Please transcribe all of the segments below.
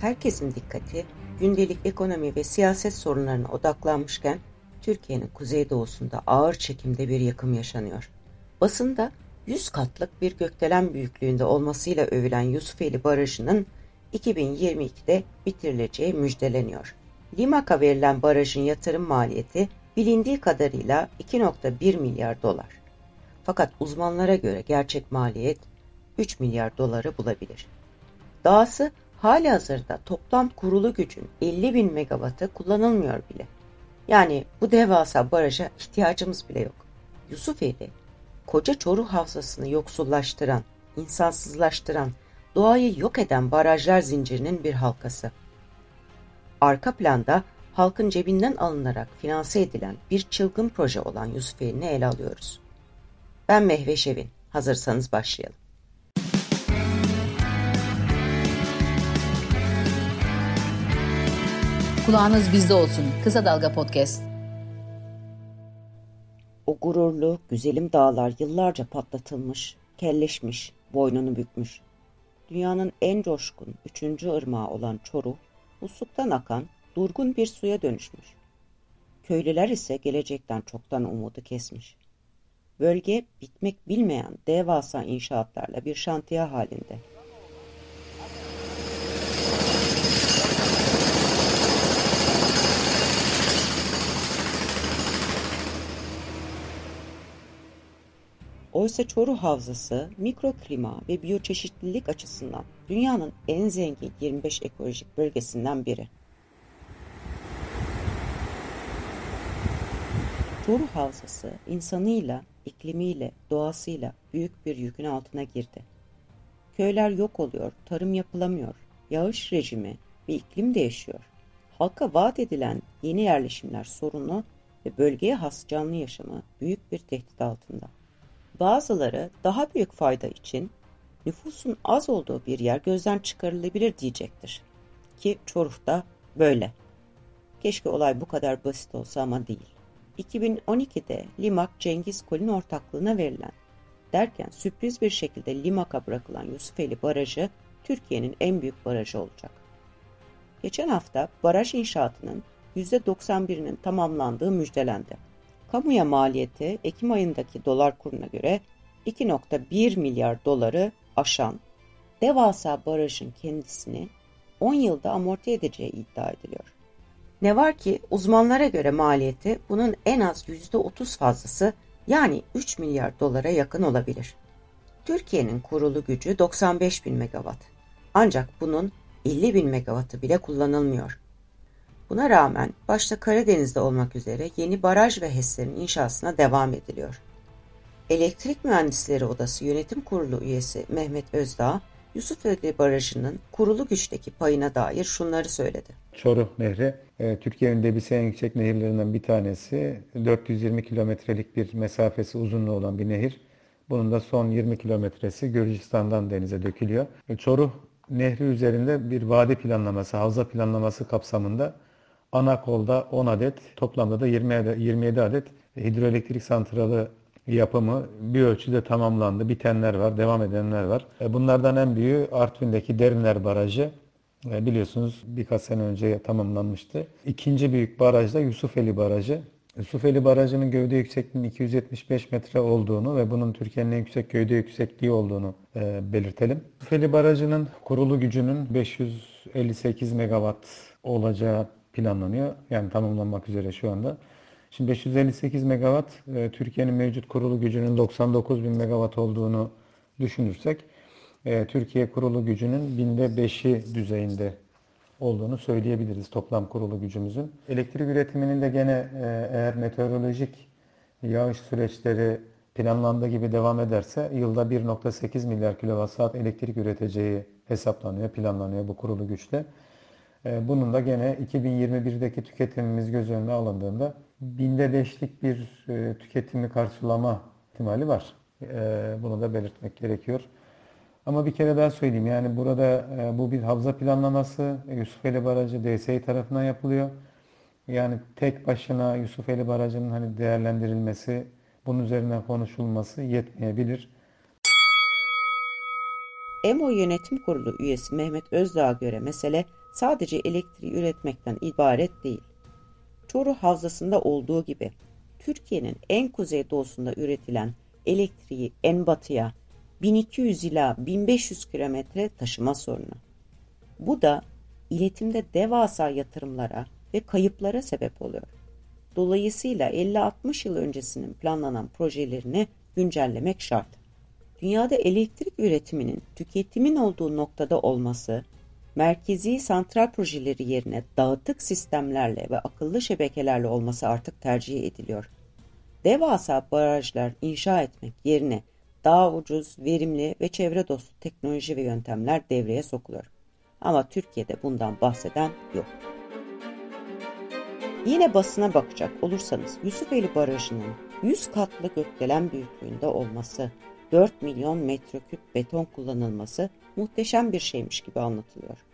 Herkesin dikkati gündelik ekonomi ve siyaset sorunlarına odaklanmışken Türkiye'nin kuzeydoğusunda ağır çekimde bir yakım yaşanıyor. Basında 100 katlık bir gökdelen büyüklüğünde olmasıyla övülen Yusufeli Barajı'nın 2022'de bitirileceği müjdeleniyor. Limak'a verilen barajın yatırım maliyeti bilindiği kadarıyla 2.1 milyar dolar. Fakat uzmanlara göre gerçek maliyet 3 milyar doları bulabilir. Dahası hali hazırda toplam kurulu gücün 50 bin megawattı kullanılmıyor bile. Yani bu devasa baraja ihtiyacımız bile yok. Yusufeli, koca Çoruh Havzası'nı yoksullaştıran, insansızlaştıran, doğayı yok eden barajlar zincirinin bir halkası. Arka planda halkın cebinden alınarak finanse edilen bir çılgın proje olan Yusufeli'ni ele alıyoruz. Ben Mehve Şevin. Hazırsanız başlayalım. Kulağınız bizde olsun. Kısa Dalga Podcast. O gururlu, güzelim dağlar yıllarca patlatılmış, kelleşmiş, boynunu bükmüş. Dünyanın en coşkun üçüncü ırmağı olan Çoruh, musluktan akan durgun bir suya dönüşmüş. Köylüler ise gelecekten çoktan umudu kesmiş. Bölge bitmek bilmeyen devasa inşaatlarla bir şantiye halinde. Oysa Çoruh Havzası mikroklima ve biyoçeşitlilik açısından dünyanın en zengin 25 ekolojik bölgesinden biri. Çoruh Havzası insanıyla, iklimiyle, doğasıyla büyük bir yükün altına girdi. Köyler yok oluyor, tarım yapılamıyor, yağış rejimi ve iklim değişiyor. Halka vaat edilen yeni yerleşimler sorunlu ve bölgeye has canlı yaşamı büyük bir tehdit altında. Bazıları daha büyük fayda için nüfusun az olduğu bir yer gözden çıkarılabilir diyecektir. Ki Çoruh'ta böyle. Keşke olay bu kadar basit olsa ama değil. 2012'de Limak Cengiz Kol'ün ortaklığına verilen derken sürpriz bir şekilde Limak'a bırakılan Yusufeli Barajı Türkiye'nin en büyük barajı olacak. Geçen hafta baraj inşaatının %91'inin tamamlandığı müjdelendi. Kamuya maliyeti Ekim ayındaki dolar kuruna göre 2.1 milyar doları aşan devasa barajın kendisini 10 yılda amorti edeceği iddia ediliyor. Ne var ki uzmanlara göre maliyeti bunun en az %30 fazlası yani 3 milyar dolara yakın olabilir. Türkiye'nin kurulu gücü 95 bin megawatt. Ancak bunun 50 bin megawattı bile kullanılmıyor. Buna rağmen başta Karadeniz'de olmak üzere yeni baraj ve HES'lerin inşasına devam ediliyor. Elektrik Mühendisleri Odası Yönetim Kurulu üyesi Mehmet Özdağ, Yusufeli Barajı'nın kurulu güçteki payına dair şunları söyledi. Çoruh Nehri, e, Türkiye'nin debisi en yüksek nehirlerinden bir tanesi. 420 kilometrelik bir mesafesi uzunluğu olan bir nehir. Bunun da son 20 kilometresi Gürcistan'dan denize dökülüyor. E, Çoruh Nehri üzerinde bir vadi planlaması, havza planlaması kapsamında Ana kolda 10 adet, toplamda da 20 adet, 27 adet hidroelektrik santralı yapımı bir ölçüde tamamlandı. Bitenler var, devam edenler var. E, bunlardan en büyüğü Artvin'deki Derinler Barajı. E, biliyorsunuz birkaç sene önce tamamlanmıştı. İkinci büyük baraj da Yusufeli Barajı. Yusufeli Barajı'nın gövde yüksekliğinin 275 metre olduğunu ve bunun Türkiye'nin en yüksek gövde yüksekliği olduğunu e, belirtelim. Yusufeli Barajı'nın kurulu gücünün 558 megawatt olacağı planlanıyor. Yani tamamlanmak üzere şu anda. Şimdi 558 megawatt e, Türkiye'nin mevcut kurulu gücünün 99 bin megawatt olduğunu düşünürsek e, Türkiye kurulu gücünün binde beşi düzeyinde olduğunu söyleyebiliriz toplam kurulu gücümüzün. Elektrik üretiminin de gene e, eğer meteorolojik yağış süreçleri planlandığı gibi devam ederse yılda 1.8 milyar kilowatt saat elektrik üreteceği hesaplanıyor, planlanıyor bu kurulu güçte. Ee, bunun da gene 2021'deki tüketimimiz göz önüne alındığında binde beşlik bir e, tüketimi karşılama ihtimali var. Ee, bunu da belirtmek gerekiyor. Ama bir kere daha söyleyeyim yani burada e, bu bir havza planlaması Yusufeli Barajı DSİ tarafından yapılıyor. Yani tek başına Yusufeli Barajı'nın hani değerlendirilmesi, bunun üzerine konuşulması yetmeyebilir. EMO Yönetim Kurulu üyesi Mehmet Özdağ'a göre mesele sadece elektriği üretmekten ibaret değil. Çoruh Havzası'nda olduğu gibi Türkiye'nin en kuzeydoğusunda üretilen elektriği en batıya 1200 ila 1500 kilometre taşıma sorunu. Bu da iletimde devasa yatırımlara ve kayıplara sebep oluyor. Dolayısıyla 50-60 yıl öncesinin planlanan projelerini güncellemek şart. Dünyada elektrik üretiminin tüketimin olduğu noktada olması, merkezi santral projeleri yerine dağıtık sistemlerle ve akıllı şebekelerle olması artık tercih ediliyor. Devasa barajlar inşa etmek yerine daha ucuz, verimli ve çevre dostu teknoloji ve yöntemler devreye sokuluyor. Ama Türkiye'de bundan bahseden yok. Yine basına bakacak olursanız Yusufeli Barajı'nın 100 katlı gökdelen büyüklüğünde olması, 4 milyon metreküp beton kullanılması muhteşem bir şeymiş gibi anlatılıyor.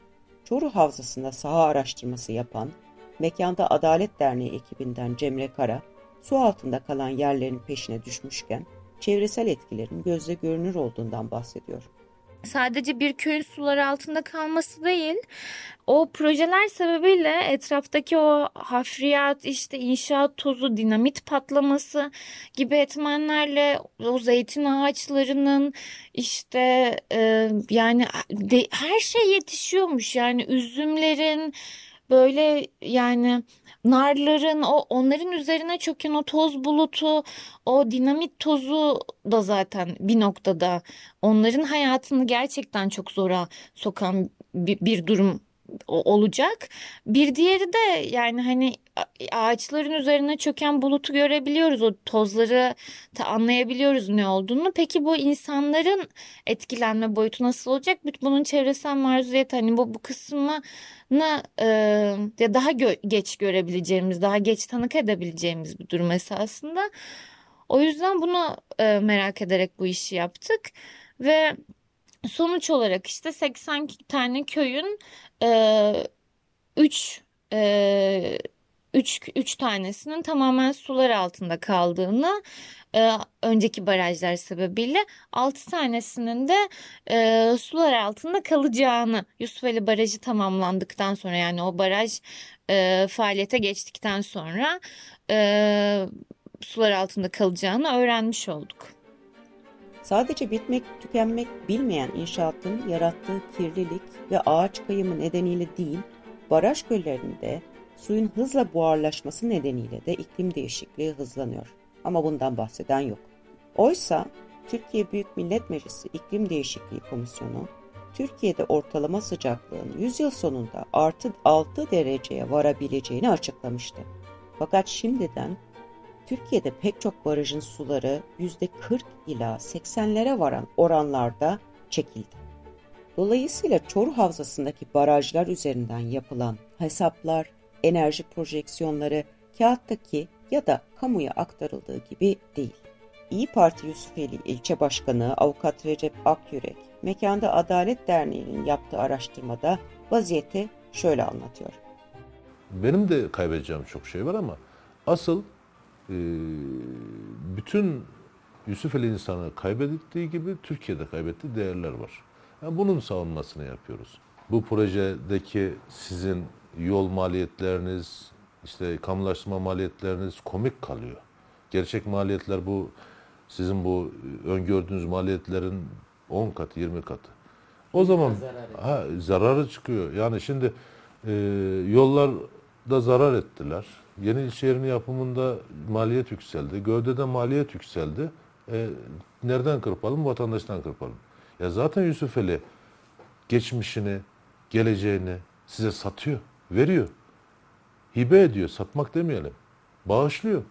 Çoruh Havzası'nda saha araştırması yapan, Mekanda Adalet Derneği ekibinden Cemre Kara, su altında kalan yerlerin peşine düşmüşken çevresel etkilerin gözle görünür olduğundan bahsediyor sadece bir köyün suları altında kalması değil, o projeler sebebiyle etraftaki o hafriyat, işte inşaat tozu, dinamit patlaması gibi etmenlerle o zeytin ağaçlarının işte e, yani de, her şey yetişiyormuş. Yani üzümlerin böyle yani narların o onların üzerine çöken o toz bulutu, o dinamit tozu da zaten bir noktada onların hayatını gerçekten çok zora sokan bir, bir durum olacak. Bir diğeri de yani hani ağaçların üzerine çöken bulutu görebiliyoruz. O tozları da anlayabiliyoruz ne olduğunu. Peki bu insanların etkilenme boyutu nasıl olacak? Bunun çevresel maruziyet hani bu, bu kısmını e, ya daha gö geç görebileceğimiz, daha geç tanık edebileceğimiz bir durum esasında. O yüzden bunu e, merak ederek bu işi yaptık ve sonuç olarak işte 80 tane köyün 3 e, 3 e, 3 tanesinin tamamen sular altında kaldığını e, önceki barajlar sebebiyle 6 tanesinin de e, sular altında kalacağını Yusufeli Barajı tamamlandıktan sonra yani o baraj e, faaliyete geçtikten sonra e, sular altında kalacağını öğrenmiş olduk. Sadece bitmek, tükenmek bilmeyen inşaatın yarattığı kirlilik ve ağaç kayımı nedeniyle değil, baraj göllerinde suyun hızla buharlaşması nedeniyle de iklim değişikliği hızlanıyor. Ama bundan bahseden yok. Oysa Türkiye Büyük Millet Meclisi İklim Değişikliği Komisyonu, Türkiye'de ortalama sıcaklığın 100 yıl sonunda artı 6 dereceye varabileceğini açıklamıştı. Fakat şimdiden Türkiye'de pek çok barajın suları %40 ila 80'lere varan oranlarda çekildi. Dolayısıyla Çoruh Havzası'ndaki barajlar üzerinden yapılan hesaplar, enerji projeksiyonları kağıttaki ya da kamuya aktarıldığı gibi değil. İyi Parti Yusufeli İlçe Başkanı Avukat Recep Akyürek, Mekanda Adalet Derneği'nin yaptığı araştırmada vaziyeti şöyle anlatıyor. Benim de kaybedeceğim çok şey var ama asıl e, bütün Yusufeli insanı kaybettiği gibi Türkiye'de kaybettiği değerler var. Yani bunun savunmasını yapıyoruz. Bu projedeki sizin yol maliyetleriniz, işte kamulaştırma maliyetleriniz komik kalıyor. Gerçek maliyetler bu sizin bu öngördüğünüz maliyetlerin 10 katı, 20 katı. O zaman zararı, ha, zararı çıkıyor. Yani şimdi e, yollar da zarar ettiler. Yeni ilçe yapımında maliyet yükseldi. Gövdede maliyet yükseldi. E, nereden kırpalım? Vatandaştan kırpalım. Ya zaten Yusufeli geçmişini, geleceğini size satıyor, veriyor. Hibe ediyor, satmak demeyelim. Bağışlıyor,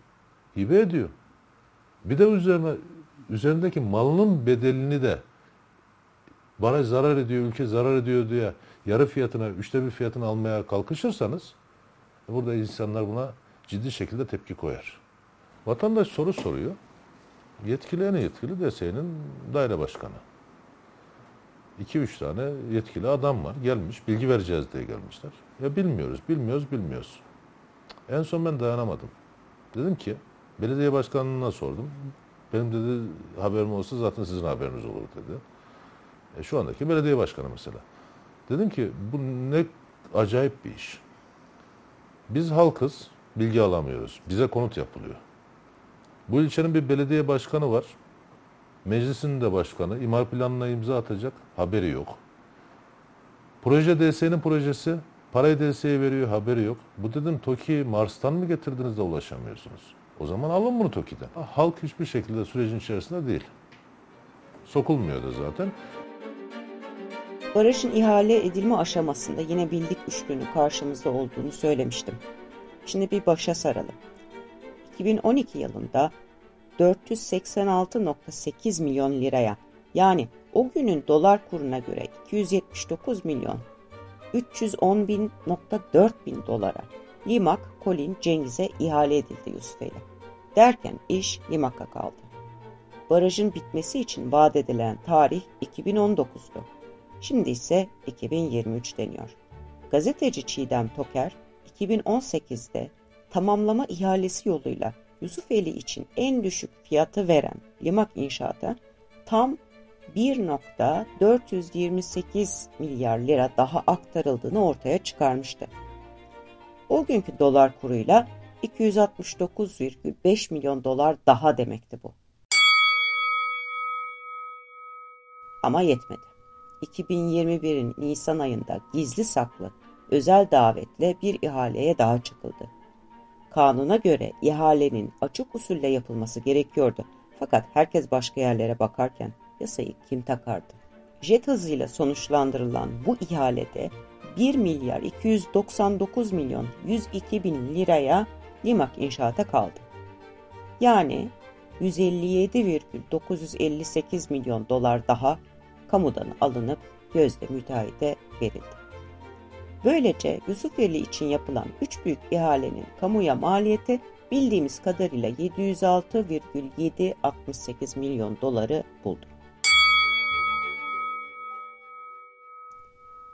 hibe ediyor. Bir de üzerine üzerindeki malının bedelini de bana zarar ediyor, ülke zarar ediyor diye yarı fiyatına, üçte bir fiyatını almaya kalkışırsanız burada insanlar buna ciddi şekilde tepki koyar. Vatandaş soru soruyor. Yetkili en yetkili DSE'nin daire başkanı. 2-3 tane yetkili adam var. Gelmiş, bilgi vereceğiz diye gelmişler. Ya bilmiyoruz, bilmiyoruz, bilmiyoruz. En son ben dayanamadım. Dedim ki, belediye başkanına sordum. Benim dedi haberim olsa zaten sizin haberiniz olur dedi. E, şu andaki belediye başkanı mesela. Dedim ki bu ne acayip bir iş. Biz halkız, bilgi alamıyoruz. Bize konut yapılıyor. Bu ilçenin bir belediye başkanı var. Meclisin de başkanı. imar planına imza atacak. Haberi yok. Proje DS'nin projesi. Parayı DS'ye veriyor. Haberi yok. Bu dedim TOKİ Mars'tan mı getirdiniz de ulaşamıyorsunuz? O zaman alın bunu TOKİ'den. Halk hiçbir şekilde sürecin içerisinde değil. Sokulmuyor da zaten. Barajın ihale edilme aşamasında yine bildik üçlünün karşımızda olduğunu söylemiştim. Şimdi bir başa saralım. 2012 yılında 486.8 milyon liraya yani o günün dolar kuruna göre 279 milyon 310.4 bin dolara Limak, Kolin, Cengiz'e ihale edildi Yusufeli. Derken iş Limak'a kaldı. Barajın bitmesi için vaat edilen tarih 2019'du. Şimdi ise 2023 deniyor. Gazeteci Çiğdem Toker 2018'de tamamlama ihalesi yoluyla Yusufeli için en düşük fiyatı veren Limak İnşaat'a tam 1.428 milyar lira daha aktarıldığını ortaya çıkarmıştı. O günkü dolar kuruyla 269,5 milyon dolar daha demekti bu. Ama yetmedi. 2021'in Nisan ayında gizli saklı özel davetle bir ihaleye daha çıkıldı. Kanuna göre ihalenin açık usulle yapılması gerekiyordu. Fakat herkes başka yerlere bakarken yasayı kim takardı? Jet hızıyla sonuçlandırılan bu ihalede 1 milyar 299 milyon 102 bin liraya Limak inşaata kaldı. Yani 157,958 milyon dolar daha kamudan alınıp gözde müteahhite verildi. Böylece Yusufeli için yapılan üç büyük ihalenin kamuya maliyeti bildiğimiz kadarıyla 706,768 milyon doları buldu.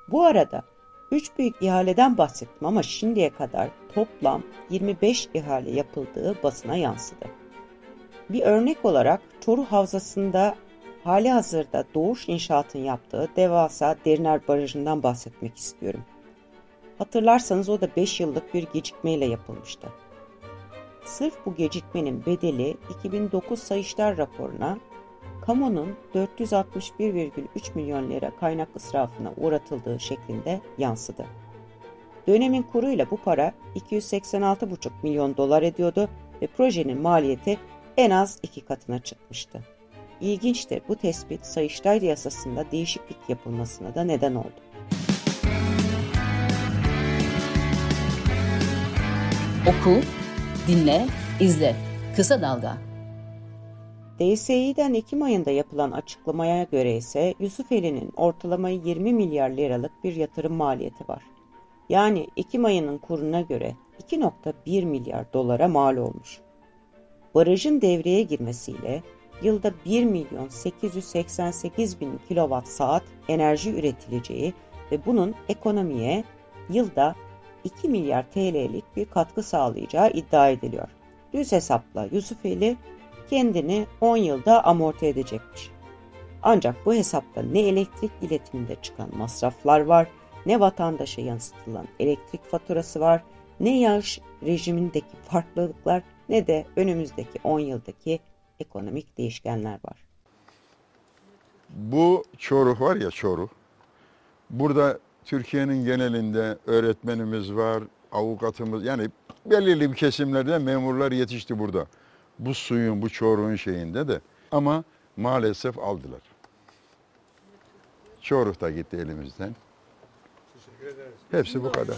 Bu arada üç büyük ihaleden bahsettim ama şimdiye kadar toplam 25 ihale yapıldığı basına yansıdı. Bir örnek olarak Çoruh Havzası'nda hali hazırda Doğuş İnşaat'ın yaptığı devasa Deriner Barajı'ndan bahsetmek istiyorum. Hatırlarsanız o da 5 yıllık bir gecikmeyle yapılmıştı. Sırf bu gecikmenin bedeli 2009 Sayıştay raporuna kamunun 461,3 milyon lira kaynak israfına uğratıldığı şeklinde yansıdı. Dönemin kuruyla bu para 286,5 milyon dolar ediyordu ve projenin maliyeti en az iki katına çıkmıştı. İlginçtir bu tespit Sayıştay yasasında değişiklik yapılmasına da neden oldu. Oku, dinle, izle. Kısa Dalga. DSİ'den Ekim ayında yapılan açıklamaya göre ise Yusufeli'nin ortalama 20 milyar liralık bir yatırım maliyeti var. Yani Ekim ayının kuruna göre 2.1 milyar dolara mal olmuş. Barajın devreye girmesiyle yılda 1 milyon 888 bin kilowatt saat enerji üretileceği ve bunun ekonomiye yılda 2 milyar TL'lik bir katkı sağlayacağı iddia ediliyor. Düz hesapla Yusufeli kendini 10 yılda amorti edecekmiş. Ancak bu hesapta ne elektrik iletiminde çıkan masraflar var, ne vatandaşa yansıtılan elektrik faturası var, ne yağış rejimindeki farklılıklar ne de önümüzdeki 10 yıldaki ekonomik değişkenler var. Bu Çoruh var ya Çoruh. Burada Türkiye'nin genelinde öğretmenimiz var, avukatımız yani belirli bir kesimlerde memurlar yetişti burada. Bu suyun, bu Çoruh'un şeyinde de ama maalesef aldılar. Çoruh da gitti elimizden. Hepsi bu kadar.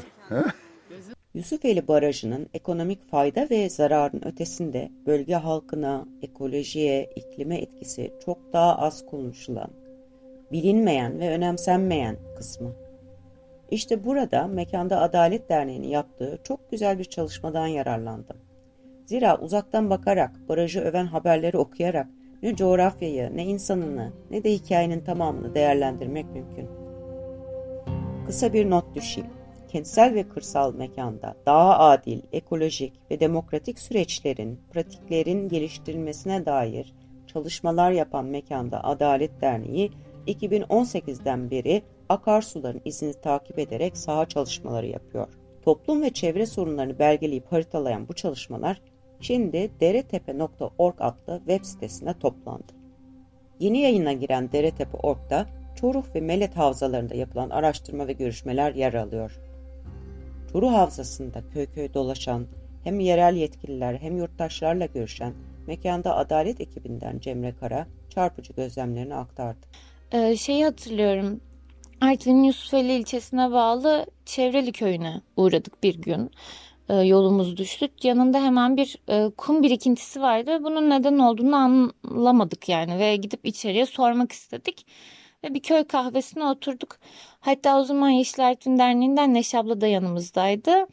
Yusufeli Barajı'nın ekonomik fayda ve zararın ötesinde bölge halkına, ekolojiye, iklime etkisi çok daha az konuşulan, bilinmeyen ve önemsenmeyen kısmı. İşte burada Mekanda Adalet Derneği'nin yaptığı çok güzel bir çalışmadan yararlandım. Zira uzaktan bakarak, barajı öven haberleri okuyarak ne coğrafyayı, ne insanını, ne de hikayenin tamamını değerlendirmek mümkün. Kısa bir not düşeyim. Kentsel ve kırsal mekanda daha adil, ekolojik ve demokratik süreçlerin, pratiklerin geliştirilmesine dair çalışmalar yapan Mekanda Adalet Derneği 2018'den beri akarsuların izini takip ederek saha çalışmaları yapıyor. Toplum ve çevre sorunlarını belgeleyip haritalayan bu çalışmalar şimdi deretepe.org adlı web sitesine toplandı. Yeni yayına giren Deretepe.org'da Çoruh ve Melet havzalarında yapılan araştırma ve görüşmeler yer alıyor. Çoruh Havzası'nda köy köy dolaşan, hem yerel yetkililer hem yurttaşlarla görüşen mekanda adalet ekibinden Cemre Kara çarpıcı gözlemlerini aktardı. Ee, şeyi hatırlıyorum. Artvin'in Yusufeli ilçesine bağlı Çevreli köyüne uğradık bir gün. Ee, yolumuz düştü. Yanında hemen bir e, kum birikintisi vardı. Bunun neden olduğunu anlamadık yani ve gidip içeriye sormak istedik. Ve bir köy kahvesine oturduk. Hatta o zaman Yeşil Derneği'nden Neşe abla da yanımızdaydı.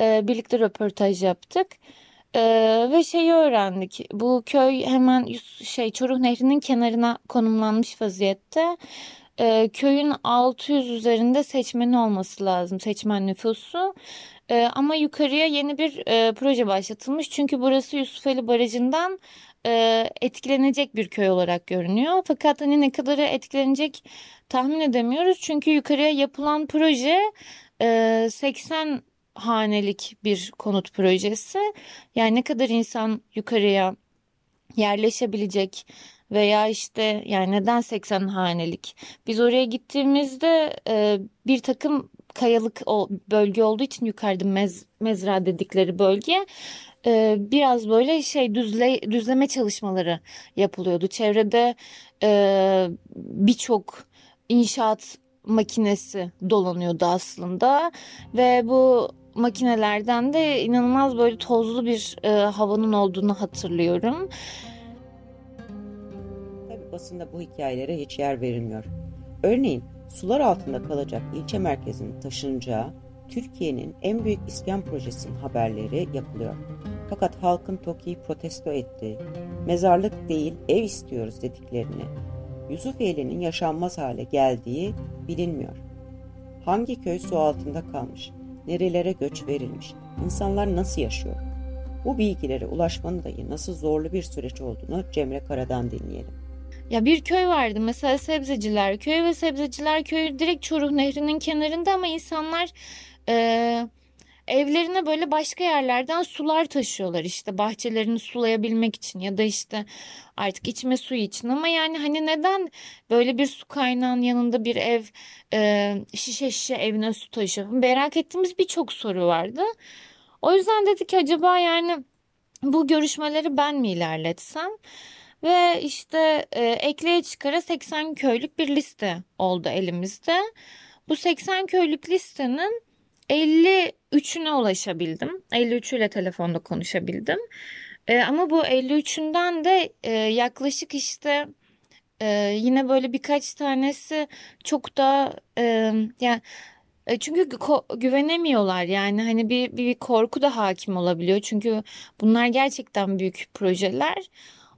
Ee, birlikte röportaj yaptık. Ee, ve şeyi öğrendik. Bu köy hemen şey Çoruh Nehri'nin kenarına konumlanmış vaziyette. Ee, köyün 600 üzerinde seçmeni olması lazım. Seçmen nüfusu. Ee, ama yukarıya yeni bir e, proje başlatılmış. Çünkü burası Yusufeli Barajı'ndan e, etkilenecek bir köy olarak görünüyor. Fakat hani ne kadarı etkilenecek tahmin edemiyoruz. Çünkü yukarıya yapılan proje e, 80 hanelik bir konut projesi. Yani ne kadar insan yukarıya yerleşebilecek veya işte yani neden 80 hanelik? Biz oraya gittiğimizde e, bir takım kayalık o bölge olduğu için yukarıda mez, mezra dedikleri bölge e, biraz böyle şey düzle, düzleme çalışmaları yapılıyordu. Çevrede e, birçok inşaat makinesi dolanıyordu aslında ve bu makinelerden de inanılmaz böyle tozlu bir e, havanın olduğunu hatırlıyorum. Tabi basında bu hikayelere hiç yer verilmiyor. Örneğin sular altında kalacak ilçe merkezinin taşınacağı Türkiye'nin en büyük iskan projesinin haberleri yapılıyor. Fakat halkın TOKİ'yi protesto ettiği, mezarlık değil ev istiyoruz dediklerini, Yusufeli'nin yaşanmaz hale geldiği bilinmiyor. Hangi köy su altında kalmış, nerelere göç verilmiş, insanlar nasıl yaşıyor? Bu bilgilere ulaşmanın dahi nasıl zorlu bir süreç olduğunu Cemre Kara'dan dinleyelim. Ya bir köy vardı mesela Sebzeciler Köyü ve Sebzeciler Köyü direkt Çoruh Nehri'nin kenarında ama insanlar e, evlerine böyle başka yerlerden sular taşıyorlar işte bahçelerini sulayabilmek için ya da işte artık içme suyu için ama yani hani neden böyle bir su kaynağının yanında bir ev e, şişe şişe evine su taşıyor merak ettiğimiz birçok soru vardı. O yüzden dedik acaba yani bu görüşmeleri ben mi ilerletsem? Ve işte e, ekleye çıkara 80 köylük bir liste oldu elimizde. Bu 80 köylük listenin 53'üne ulaşabildim. 53 ile telefonda konuşabildim. E, ama bu 53'ünden de e, yaklaşık işte e, yine böyle birkaç tanesi çok da e, yani e, çünkü güvenemiyorlar yani hani bir, bir korku da hakim olabiliyor. Çünkü bunlar gerçekten büyük projeler.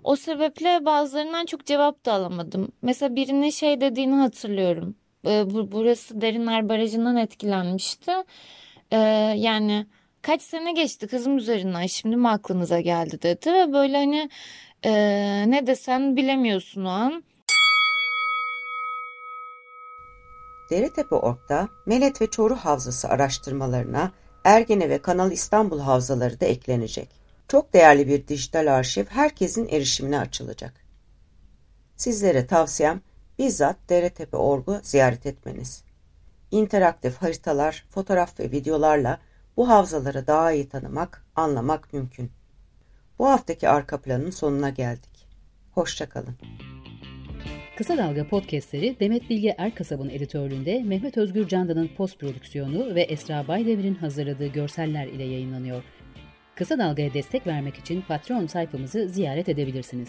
O sebeple bazılarından çok cevap da alamadım. Mesela birinin şey dediğini hatırlıyorum. Ee, burası Derinler Barajı'ndan etkilenmişti. Ee, yani kaç sene geçti kızım üzerinden şimdi mi aklınıza geldi dedi. Ve böyle hani e, ne desen bilemiyorsun o an. Deretepe Ork'ta Melet ve Çoruh Havzası araştırmalarına Ergene ve Kanal İstanbul havzaları da eklenecek. Çok değerli bir dijital arşiv herkesin erişimine açılacak. Sizlere tavsiyem bizzat Deretepe.org'u ziyaret etmeniz. İnteraktif haritalar, fotoğraf ve videolarla bu havzaları daha iyi tanımak, anlamak mümkün. Bu haftaki arka planın sonuna geldik. Hoşçakalın. Kısa Dalga podcastleri Demet Bilge Erkasab'ın editörlüğünde Mehmet Özgür Candan'ın post prodüksiyonu ve Esra Baydemir'in hazırladığı görseller ile yayınlanıyor. Kısa Dalga'ya destek vermek için Patreon sayfamızı ziyaret edebilirsiniz.